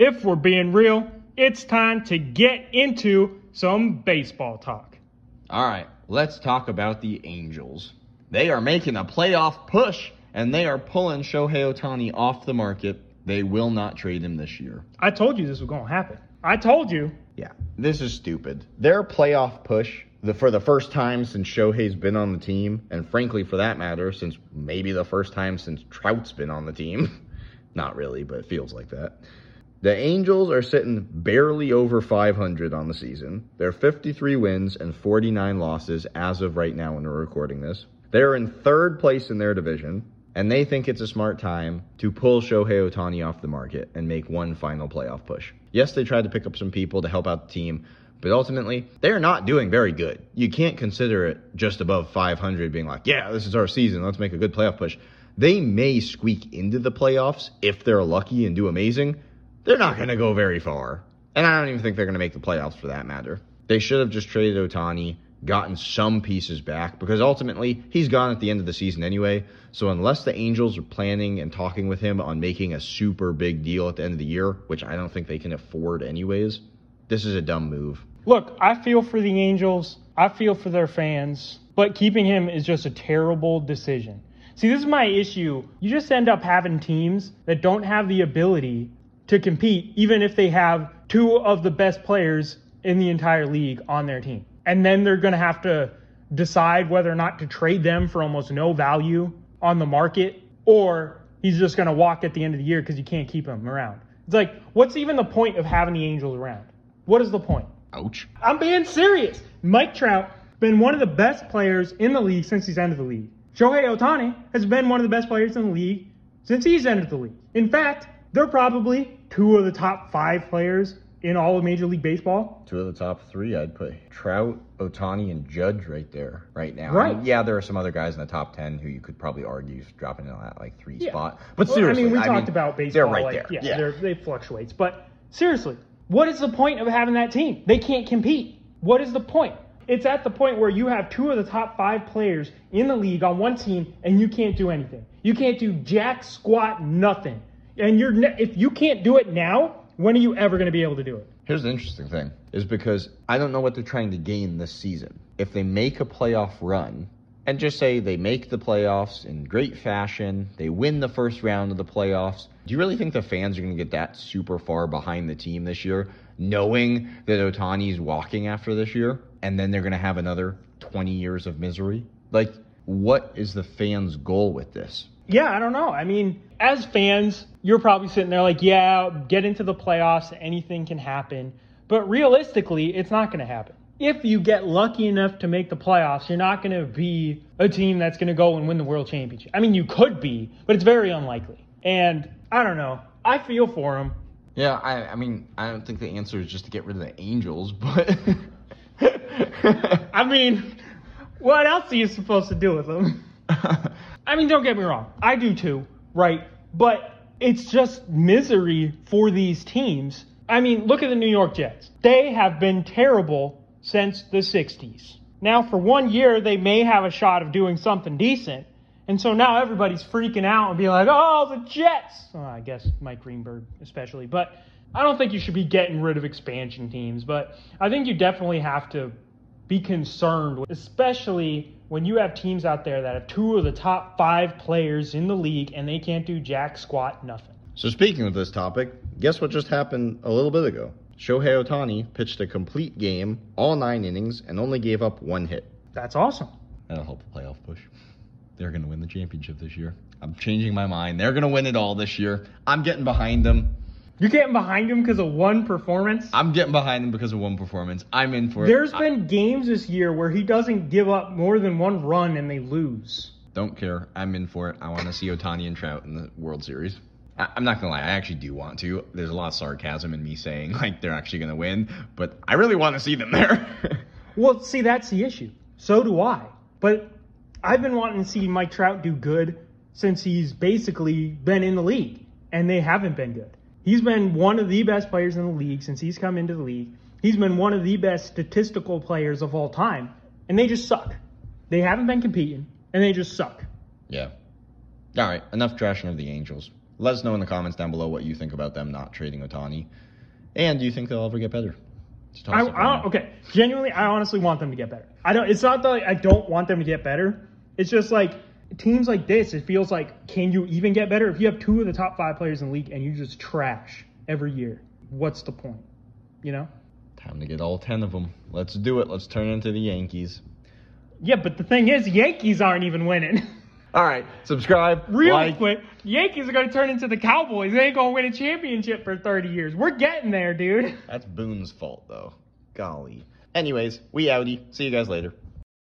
if we're being real, it's time to get into some baseball talk. All right, let's talk about the Angels. They are making a playoff push, and they are pulling Shohei Ohtani off the market. They will not trade him this year. I told you this was going to happen. I told you. Yeah, this is stupid. Their playoff push the, for the first time since Shohei's been on the team, and frankly, for that matter, since maybe the first time since Trout's been on the team. Not really, but it feels like that. The Angels are sitting barely over 500 on the season. They're 53 wins and 49 losses as of right now when we're recording this. They're in third place in their division, and they think it's a smart time to pull Shohei Ohtani off the market and make one final playoff push. Yes, they tried to pick up some people to help out the team, but ultimately, they're not doing very good. You can't consider it just above 500 being like, yeah, this is our season. Let's make a good playoff push. They may squeak into the playoffs if they're lucky and do amazing. They're not going to go very far. And I don't even think they're going to make the playoffs for that matter. They should have just traded Ohtani, gotten some pieces back, because ultimately, he's gone at the end of the season anyway. So unless the Angels are planning and talking with him on making a super big deal at the end of the year, which I don't think they can afford anyways, this is a dumb move. Look, I feel for the Angels. I feel for their fans. But keeping him is just a terrible decision. See, this is my issue. You just end up having teams that don't have the ability to compete, even if they have two of the best players in the entire league on their team. And then they're going to have to decide whether or not to trade them for almost no value on the market, or he's just going to walk at the end of the year because you can't keep him around. It's like, what's even the point of having the Angels around? What is the point? Ouch. I'm being serious. Mike Trout has been one of the best players in the league since he's entered the league. Shohei Ohtani has been one of the best players in the league since he's entered the league. In fact, they're probably two of the top five players in all of Major League Baseball. Two of the top three, I'd put Trout, Ohtani, and Judge right there right now. Right. I mean, yeah, there are some other guys in the top ten who you could probably argue dropping in that like three Yeah. spot. But Well, seriously, I mean, we I talked mean, about baseball. They're right like, there. Yeah, They're, they fluctuates. But seriously, what is the point of having that team? They can't compete. What is the point? It's at the point where you have two of the top five players in the league on one team, and you can't do anything. You can't do jack squat nothing. And you're ne- if you can't do it now, when are you ever going to be able to do it? Here's the interesting thing is because I don't know what they're trying to gain this season. If they make a playoff run and just say they make the playoffs in great fashion, they win the first round of the playoffs, do you really think the fans are going to get that super far behind the team this year, knowing that Ohtani's walking after this year and then they're going to have another 20 years of misery? Like, what is the fans' goal with this? Yeah, I don't know. I mean, as fans, you're probably sitting there like, yeah, get into the playoffs, anything can happen. But realistically, it's not going to happen. If you get lucky enough to make the playoffs, you're not going to be a team that's going to go and win the world championship. I mean, you could be, but it's very unlikely. And I don't know. I feel for them. Yeah, I, I mean, I don't think the answer is just to get rid of the Angels, but. I mean, what else are you supposed to do with them? I mean, don't get me wrong. I do too, right? But it's just misery for these teams. I mean, look at the New York Jets. They have been terrible since the 60s. Now, for one year, they may have a shot of doing something decent. And so now everybody's freaking out and be like, oh, the Jets. Well, I guess Mike Greenberg, especially. But I don't think you should be getting rid of expansion teams. But I think you definitely have to be concerned, especially when you have teams out there that have two of the top five players in the league and they can't do jack squat nothing. So speaking of this topic, guess what just happened a little bit ago? Shohei Ohtani pitched a complete game, all nine innings, and only gave up one hit. That's awesome. That'll help the playoff push. They're going to win the championship this year. I'm changing my mind. They're going to win it all this year. I'm getting behind them. You're getting behind him because of one performance. I'm getting behind them because of one performance. I'm in for it. There's been games this year where he doesn't give up more than one run and they lose. don't care. I'm in for it. I want to see Ohtani and Trout in the World Series. I'm not gonna lie. I actually do want to. There's a lot of sarcasm in me saying like they're actually gonna win, but I really want to see them there. Well, see, that's the issue. So do I. But I've been wanting to see Mike Trout do good since he's basically been in the league, and they haven't been good. He's been one of the best players in the league since he's come into the league. He's been one of the best statistical players of all time, and they just suck. They haven't been competing, and they just suck. yeah. All right. Enough trashing of the Angels. Let us know in the comments down below what you think about them not trading Ohtani. And do you think they'll ever get better? I, I, okay, genuinely, I honestly want them to get better. I don't. It's not that like, I don't want them to get better. It's just like teams like this. It feels like, can you even get better if you have two of the top five players in the league and you just trash every year? What's the point? You know? Time to get all 10 of them. Let's do it. Let's turn into the Yankees. Yeah, but the thing is, Yankees aren't even winning. All right, subscribe. Real like, quick, Yankees are going to turn into the Cowboys. They ain't going to win a championship for 30 years. We're getting there, dude. That's Boone's fault, though. Golly. Anyways, we outie. See you guys later.